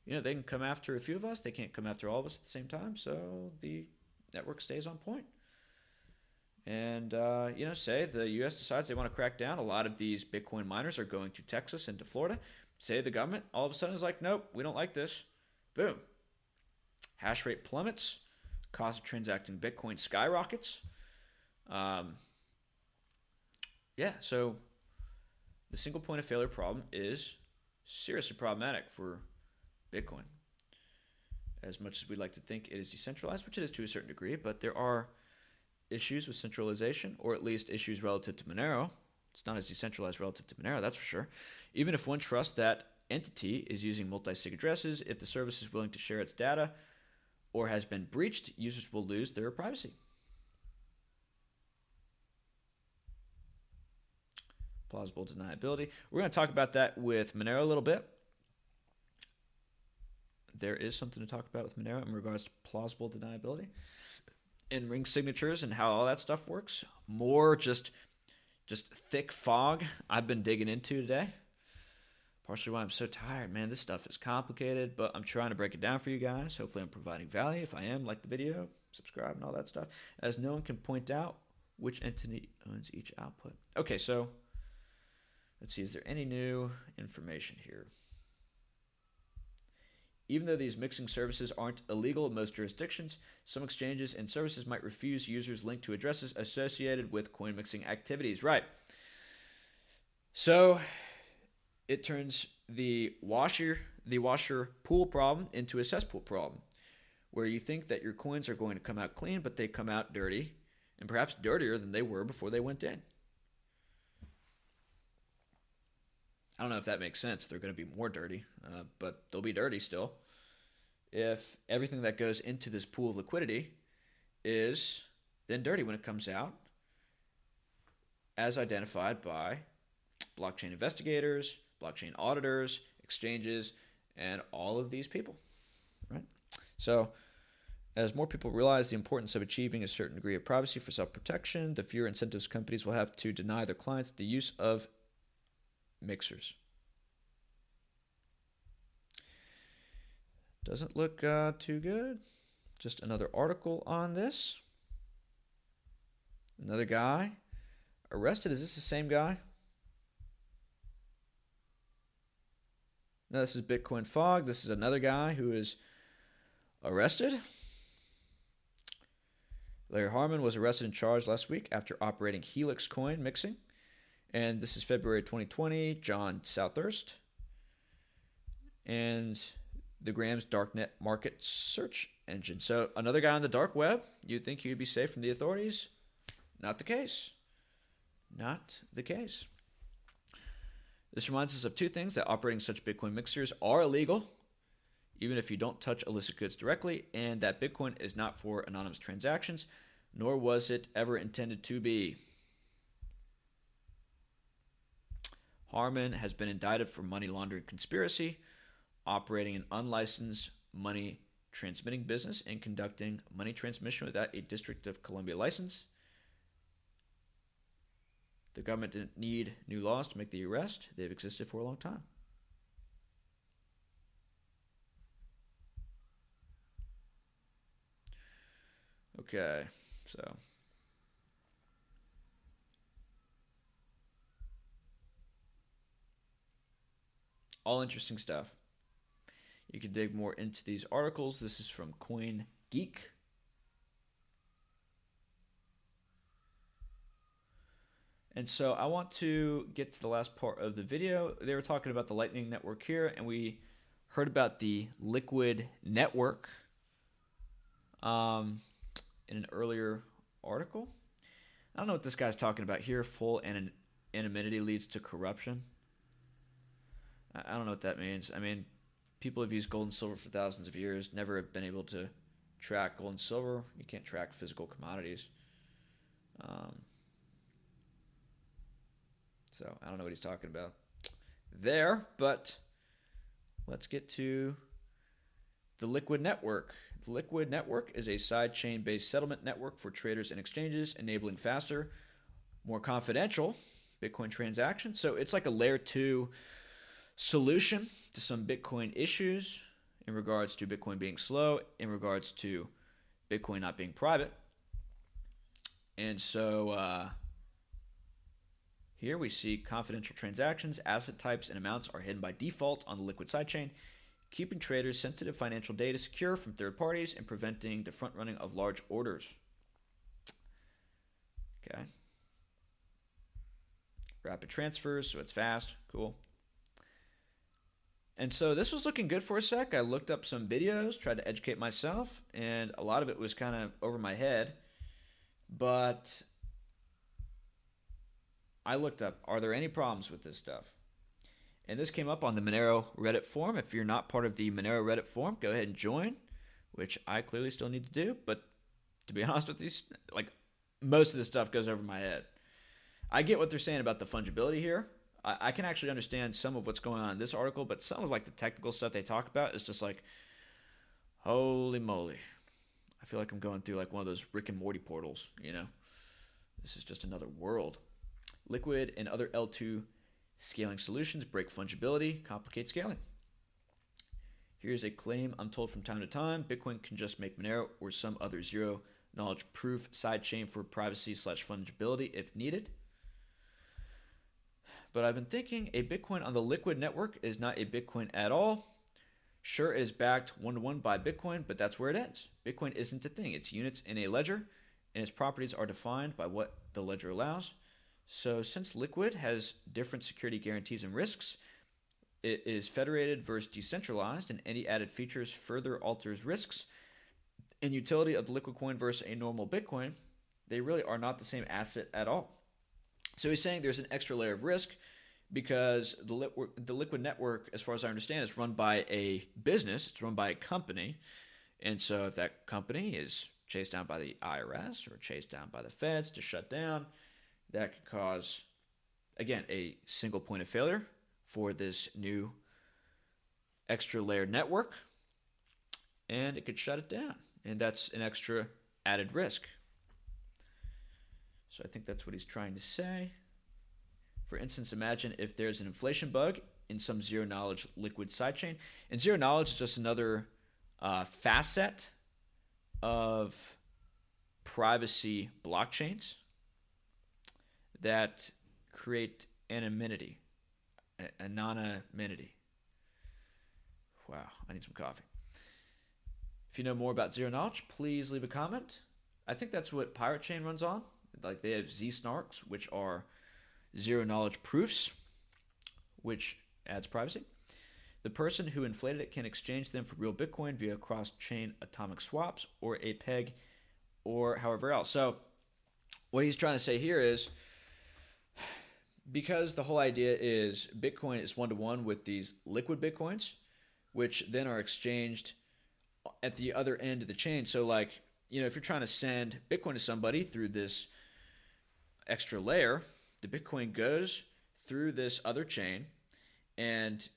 you know, they can come after a few of us. They can't come after all of us at the same time. So the network stays on point. And, uh, you know, say the U.S. decides they want to crack down. A lot of these Bitcoin miners are going to Texas and to Florida. Say the government all of a sudden is like, nope, we don't like this. Boom. Hash rate plummets. Cost of transacting Bitcoin skyrockets. Um, yeah, so the single point of failure problem is seriously problematic for Bitcoin. As much as we'd like to think it is decentralized, which it is to a certain degree, but there are issues with centralization, or at least issues relative to Monero. It's not as decentralized relative to Monero, that's for sure. Even if one trusts that entity is using multi sig addresses, if the service is willing to share its data or has been breached, users will lose their privacy. Plausible deniability. We're going to talk about that with Monero a little bit. There is something to talk about with Monero in regards to plausible deniability and ring signatures and how all that stuff works. More just just thick fog I've been digging into today. Partially why I'm so tired, man. This stuff is complicated, but I'm trying to break it down for you guys. Hopefully, I'm providing value. If I am, like the video, subscribe, and all that stuff. As no one can point out which entity owns each output. Okay, so Let's see, is there any new information here? Even though these mixing services aren't illegal in most jurisdictions, some exchanges and services might refuse users linked to addresses associated with coin mixing activities. Right. So it turns the washer the washer pool problem into a cesspool problem, where you think that your coins are going to come out clean, but they come out dirty, and perhaps dirtier than they were before they went in. I don't know if that makes sense. If they're going to be more dirty, uh, but they'll be dirty still. If everything that goes into this pool of liquidity is then dirty when it comes out, as identified by blockchain investigators, blockchain auditors, exchanges, and all of these people, right? So, as more people realize the importance of achieving a certain degree of privacy for self protection, the fewer incentives companies will have to deny their clients the use of mixers. Doesn't look uh, too good. Just another article on this. Another guy arrested. Is this the same guy? No, this is Bitcoin Fog. This is another guy who is arrested. Larry Harmon was arrested and charged last week after operating Helix coin mixing and this is February 2020, Jon Southurst. And the Grams Darknet Market Search Engine. So another guy on the dark web. You'd think he would be safe from the authorities. Not the case. Not the case. This reminds us of two things that operating such Bitcoin mixers are illegal, even if you don't touch illicit goods directly, and that Bitcoin is not for anonymous transactions, nor was it ever intended to be. Harmon has been indicted for money laundering conspiracy, operating an unlicensed money transmitting business, and conducting money transmission without a District of Columbia license. The government didn't need new laws to make the arrest, they've existed for a long time. Okay, so All interesting stuff. You can dig more into these articles. This is from Coin Geek. And so I want to get to the last part of the video. They were talking about the Lightning Network here, and we heard about the Liquid Network um, in an earlier article. I don't know what this guy's talking about here. Full anonymity leads to corruption. I don't know what that means. I mean, people have used gold and silver for thousands of years, never have been able to track gold and silver. You can't track physical commodities. Um, so I don't know what he's talking about there, but let's get to the Liquid Network. The Liquid Network is a sidechain based settlement network for traders and exchanges, enabling faster, more confidential Bitcoin transactions. So it's like a layer two solution to some Bitcoin issues in regards to Bitcoin being slow, in regards to Bitcoin not being private. And so uh, here we see confidential transactions, asset types, and amounts are hidden by default on the Liquid sidechain, keeping traders' sensitive financial data secure from third parties and preventing the front running of large orders. Okay. Rapid transfers, so it's fast. Cool. And so this was looking good for a sec. I looked up some videos, tried to educate myself, and a lot of it was kind of over my head. But I looked up, are there any problems with this stuff? And this came up on the Monero Reddit forum. If you're not part of the Monero Reddit forum, go ahead and join, which I clearly still need to do. But to be honest with you, like most of this stuff goes over my head. I get what they're saying about the fungibility here. I, I can actually understand some of what's going on in this article, but some of like the technical stuff they talk about is just like, holy moly. I feel like I'm going through like one of those Rick and Morty portals, you know? This is just another world. Liquid and other L2 scaling solutions break fungibility, complicate scaling. Here's a claim I'm told from time to time Bitcoin can just make Monero or some other zero knowledge proof sidechain for privacy slash fungibility if needed. But I've been thinking a Bitcoin on the Liquid network is not a Bitcoin at all. Sure, it is backed one to one by Bitcoin, but that's where it ends. Bitcoin isn't a thing, it's units in a ledger, and its properties are defined by what the ledger allows. So, since Liquid has different security guarantees and risks, it is federated versus decentralized, and any added features further alters risks and utility of the Liquid coin versus a normal Bitcoin. They really are not the same asset at all. So he's saying there's an extra layer of risk because the, the liquid network, as far as I understand, is run by a business. It's run by a company, and so if that company is chased down by the IRS or chased down by the feds to shut down, that could cause, again, a single point of failure for this new extra layer network, and it could shut it down, and that's an extra added risk. So I think that's what he's trying to say. For instance, imagine if there's an inflation bug in some zero knowledge liquid sidechain. And zero knowledge is just another uh, facet of privacy blockchains that create anonymity. Anonymity. Wow, I need some coffee. If you know more about zero knowledge, please leave a comment. I think that's what Pirate Chain runs on. Like they have Z snarks, which are zero knowledge proofs, which adds privacy. The person who inflated it can exchange them for real Bitcoin via cross chain atomic swaps or a peg or however else. So, what he's trying to say here is because the whole idea is Bitcoin is one to one with these liquid Bitcoins, which then are exchanged at the other end of the chain. So, like, you know, if you're trying to send Bitcoin to somebody through this extra layer, the Bitcoin goes through this other chain, and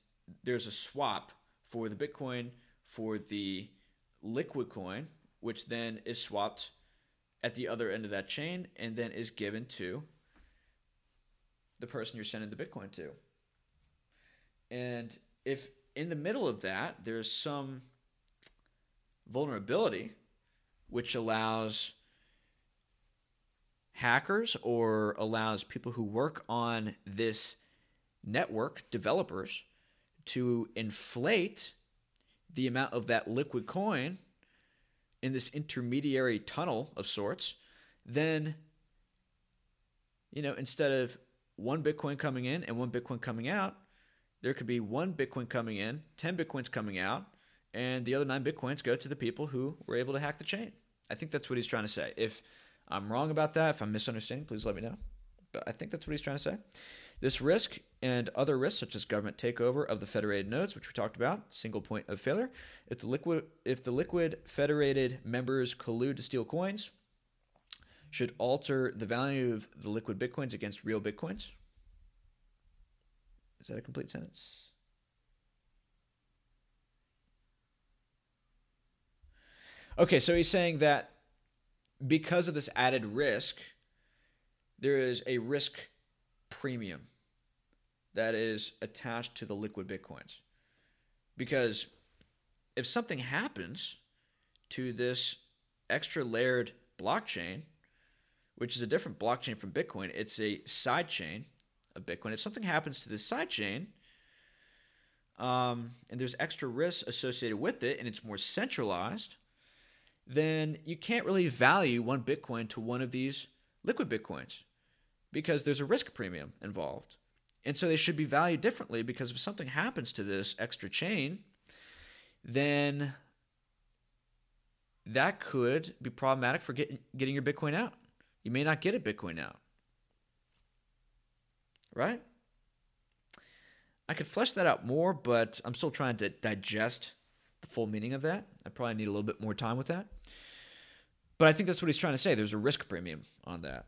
there's a swap for the Bitcoin for the liquid coin, which then is swapped at the other end of that chain and then is given to the person you're sending the Bitcoin to. And if in the middle of that there's some vulnerability which allows hackers or allows people who work on this network, developers, to inflate the amount of that liquid coin in this intermediary tunnel of sorts, then, you know, instead of one Bitcoin coming in and one Bitcoin coming out, there could be one Bitcoin coming in, 10 Bitcoins coming out, and the other nine Bitcoins go to the people who were able to hack the chain. I think that's what he's trying to say. If I'm wrong about that, if I'm misunderstanding, please let me know. But I think that's what he's trying to say. This risk and other risks, such as government takeover of the federated nodes, which we talked about, single point of failure. If the liquid, if the liquid federated members collude to steal coins, should alter the value of the liquid bitcoins against real bitcoins. Is that a complete sentence? Okay, so he's saying that because of this added risk, there is a risk premium that is attached to the liquid bitcoins. Because if something happens to this extra layered blockchain, which is a different blockchain from Bitcoin, it's a side chain of Bitcoin. If something happens to this side chain, um, and there's extra risk associated with it, and it's more centralized, then you can't really value one Bitcoin to one of these liquid Bitcoins because there's a risk premium involved. And so they should be valued differently because if something happens to this extra chain, then that could be problematic for getting, getting your Bitcoin out. You may not get a Bitcoin out. Right? I could flesh that out more, but I'm still trying to digest the full meaning of that. I probably need a little bit more time with that. But I think that's what he's trying to say. There's a risk premium on that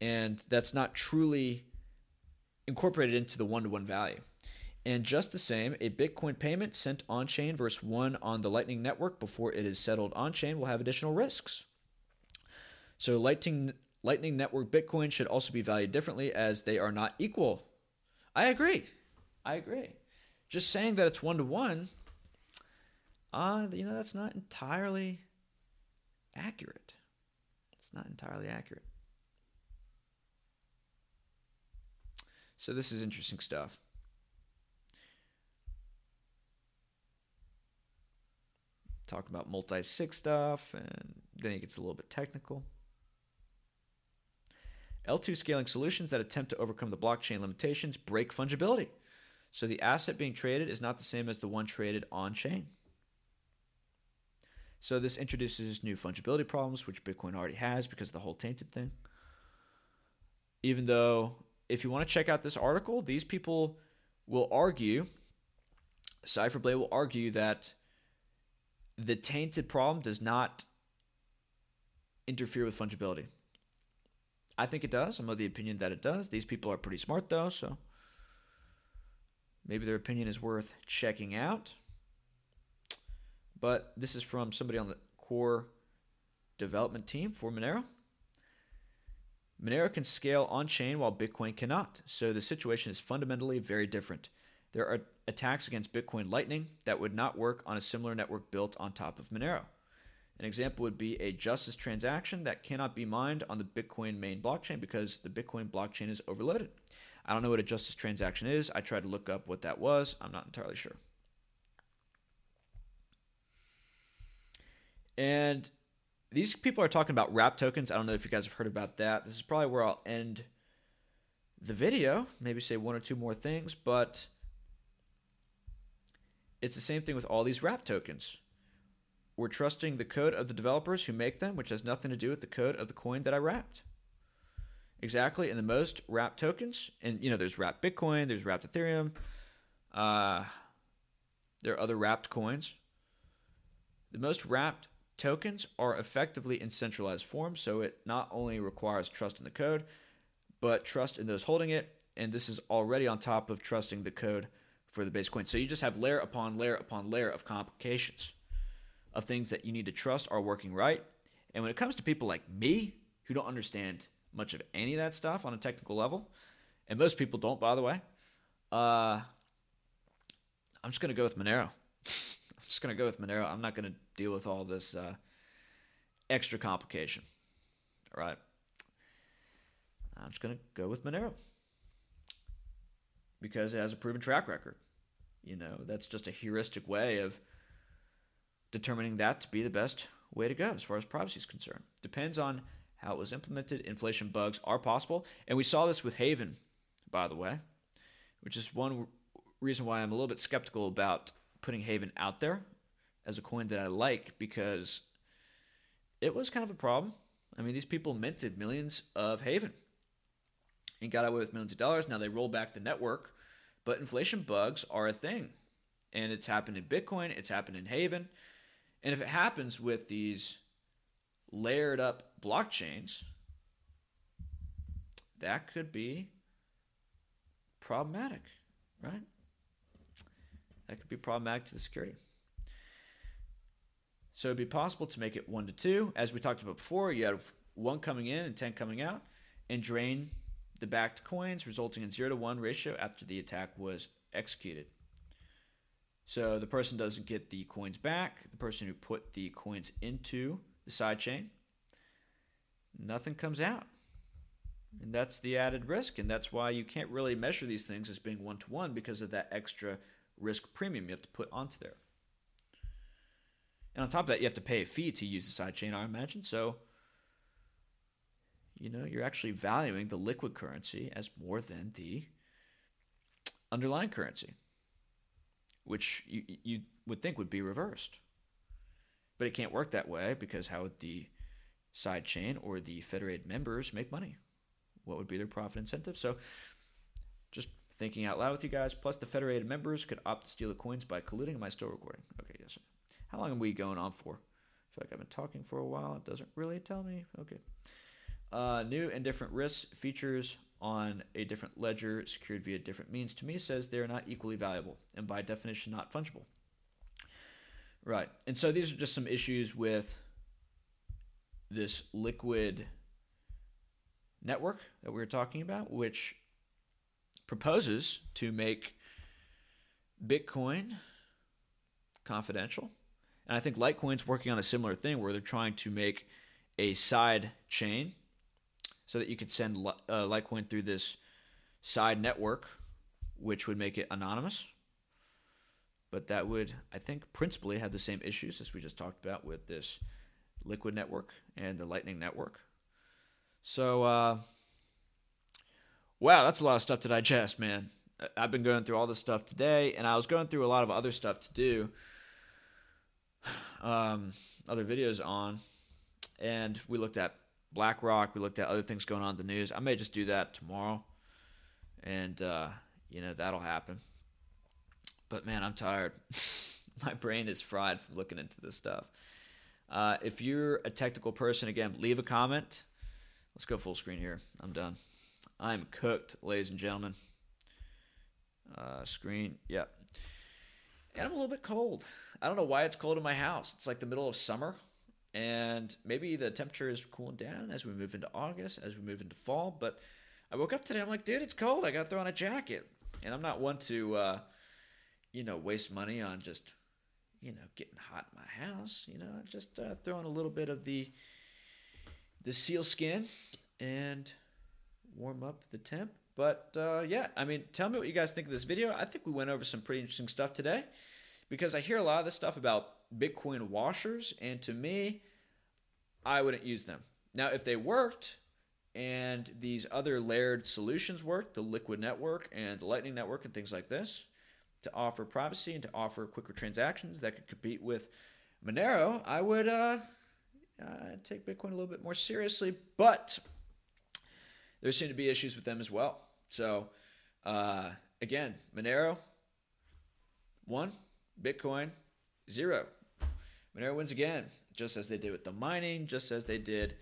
and that's not truly incorporated into the one to one value. And just the same, a Bitcoin payment sent on chain versus one on the Lightning Network before it is settled on chain will have additional risks. So, Lightning, Lightning Network Bitcoin should also be valued differently as they are not equal. I agree. I agree. Just saying that it's one to one, uh, you know, that's not entirely accurate. It's not entirely accurate. So this is interesting stuff. Talk about multi sig stuff, and then it gets a little bit technical. L2 scaling solutions that attempt to overcome the blockchain limitations break fungibility. So the asset being traded is not the same as the one traded on chain. So this introduces new fungibility problems, which Bitcoin already has because the whole tainted thing. Even though if you want to check out this article, these people will argue, CipherBlade will argue that the tainted problem does not interfere with fungibility. I think it does. I'm of the opinion that it does. These people are pretty smart, though, so maybe their opinion is worth checking out. But this is from somebody on the core development team for Monero. Monero can scale on chain while Bitcoin cannot, so the situation is fundamentally very different. There are attacks against Bitcoin Lightning that would not work on a similar network built on top of Monero. An example would be a justice transaction that cannot be mined on the Bitcoin main blockchain because the Bitcoin blockchain is overloaded. I don't know what a justice transaction is. I tried to look up what that was. I'm not entirely sure. And these people are talking about wrap tokens. I don't know if you guys have heard about that. This is probably where I'll end the video. Maybe say one or two more things, but it's the same thing with all these wrap tokens. We're trusting the code of the developers who make them, which has nothing to do with the code of the coin that I wrapped. Exactly. And the most wrapped tokens, and you know, there's wrapped Bitcoin, there's wrapped Ethereum, uh, there are other wrapped coins. The most wrapped tokens are effectively in centralized form, so it not only requires trust in the code, but trust in those holding it. And this is already on top of trusting the code for the base coin. So you just have layer upon layer upon layer of complications of things that you need to trust are working right. And when it comes to people like me who don't understand much of any of that stuff on a technical level, and most people don't, by the way, uh, I'm just going to go with Monero. Just going to go with Monero. I'm not going to deal with all this uh, extra complication. All right. I'm just going to go with Monero because it has a proven track record. You know, that's just a heuristic way of determining that to be the best way to go as far as privacy is concerned. Depends on how it was implemented. Inflation bugs are possible. And we saw this with Haven, by the way, which is one reason why I'm a little bit skeptical about putting Haven out there as a coin that I like because it was kind of a problem. I mean, these people minted millions of Haven and got away with millions of dollars. Now they roll back the network, but inflation bugs are a thing. And it's happened in Bitcoin, it's happened in Haven. And if it happens with these layered up blockchains, that could be problematic, right? That could be problematic to the security. So it'd be possible to make it one to two. As we talked about before, you have one coming in and 10 coming out, and drain the backed coins, resulting in zero to one ratio after the attack was executed. So the person doesn't get the coins back, the person who put the coins into the sidechain, nothing comes out. And that's the added risk, and that's why you can't really measure these things as being one to one because of that extra risk premium you have to put onto there. And on top of that, you have to pay a fee to use the sidechain, I imagine. So, you know, you're actually valuing the liquid currency as more than the underlying currency, which you, you would think would be reversed. But it can't work that way because how would the sidechain or the federated members make money? What would be their profit incentive? So, thinking out loud with you guys. Plus, the federated members could opt to steal the coins by colluding. Am I still recording? Okay, yes. Sir. How long are we going on for? I feel like I've been talking for a while. It doesn't really tell me. Okay. Uh, new and different risks features on a different ledger secured via different means to me says they are not equally valuable and by definition not fungible. Right. And so these are just some issues with this liquid network that we were talking about, which proposes to make Bitcoin confidential and I think Litecoin's working on a similar thing where they're trying to make a side chain so that you could send uh, Litecoin through this side network, which would make it anonymous. But that would, I think, principally have the same issues as we just talked about with this Liquid network and the Lightning network. So, uh, wow, that's a lot of stuff to digest, man. I've been going through all this stuff today, and I was going through a lot of other stuff to do um, other videos on, and we looked at BlackRock. We looked at other things going on in the news. I may just do that tomorrow, and uh, you know that'll happen. But man, I'm tired. My brain is fried from looking into this stuff. Uh, if you're a technical person, again, leave a comment. Let's go full screen here. I'm done. I'm cooked, ladies and gentlemen. Uh, screen, yep. And I'm a little bit cold. I don't know why it's cold in my house. It's like the middle of summer, and maybe the temperature is cooling down as we move into August, as we move into fall. But I woke up today. I'm like, dude, it's cold. I got to throw on a jacket, and I'm not one to, uh, you know, waste money on just, you know, getting hot in my house. You know, just uh, throwing a little bit of the the seal skin and warm up the temp. But uh, yeah, I mean, tell me what you guys think of this video. I think we went over some pretty interesting stuff today because I hear a lot of this stuff about Bitcoin washers, and to me, I wouldn't use them. Now, if they worked and these other layered solutions worked, the Liquid network and the Lightning network and things like this, to offer privacy and to offer quicker transactions that could compete with Monero, I would uh, uh, take Bitcoin a little bit more seriously. But there seem to be issues with them as well. So, uh, again, Monero, one, Bitcoin, zero. Monero wins again, just as they did with the mining, just as they did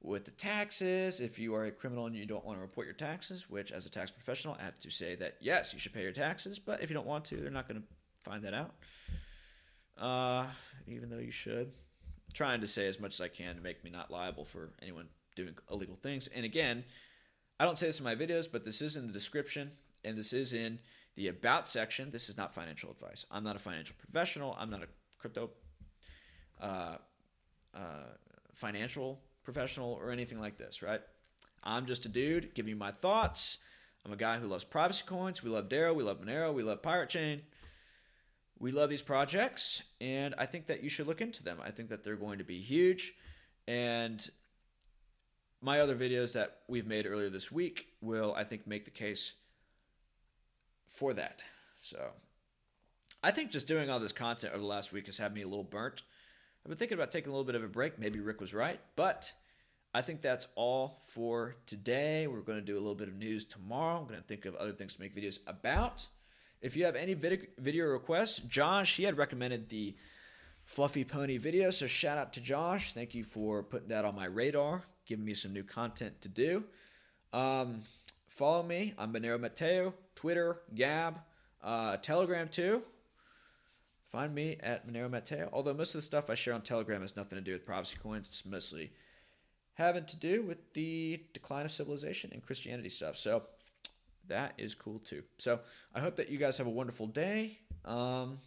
with the taxes. If you are a criminal and you don't want to report your taxes, which as a tax professional, I have to say that yes, you should pay your taxes, but if you don't want to, they're not going to find that out. Uh, even though you should. I'm trying to say as much as I can to make me not liable for anyone doing illegal things. And again, I don't say this in my videos, but this is in the description and this is in the About section, this is not financial advice. I'm not a financial professional. I'm not a crypto uh, uh, financial professional or anything like this, right? I'm just a dude giving you my thoughts. I'm a guy who loves privacy coins. We love Dero. We love Monero. We love Pirate Chain. we love these projects, and I think that you should look into them. I think that they're going to be huge, and my other videos that we've made earlier this week will, I think, make the case for that. So I think just doing all this content over the last week has had me a little burnt. I've been thinking about taking a little bit of a break. Maybe Rick was right, but I think that's all for today. We're going to do a little bit of news tomorrow. I'm going to think of other things to make videos about. If you have any video requests, Josh, he had recommended the Fluffy Pony video, so shout out to Josh. Thank you for putting that on my radar, giving me some new content to do. Um, follow me. I'm Monero Matteo, Twitter, Gab, uh, Telegram too. Find me at Monero Matteo. Although most of the stuff I share on Telegram has nothing to do with privacy coins. It's mostly having to do with the decline of civilization and Christianity stuff. So that is cool too. So I hope that you guys have a wonderful day. Um,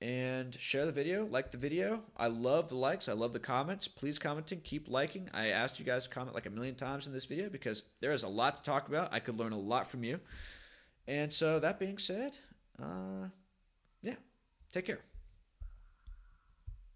and share the video, like the video. I love the likes, I love the comments. Please commenting, keep liking. I asked you guys to comment like a million times in this video because there is a lot to talk about. I could learn a lot from you. And so that being said, uh, yeah, take care.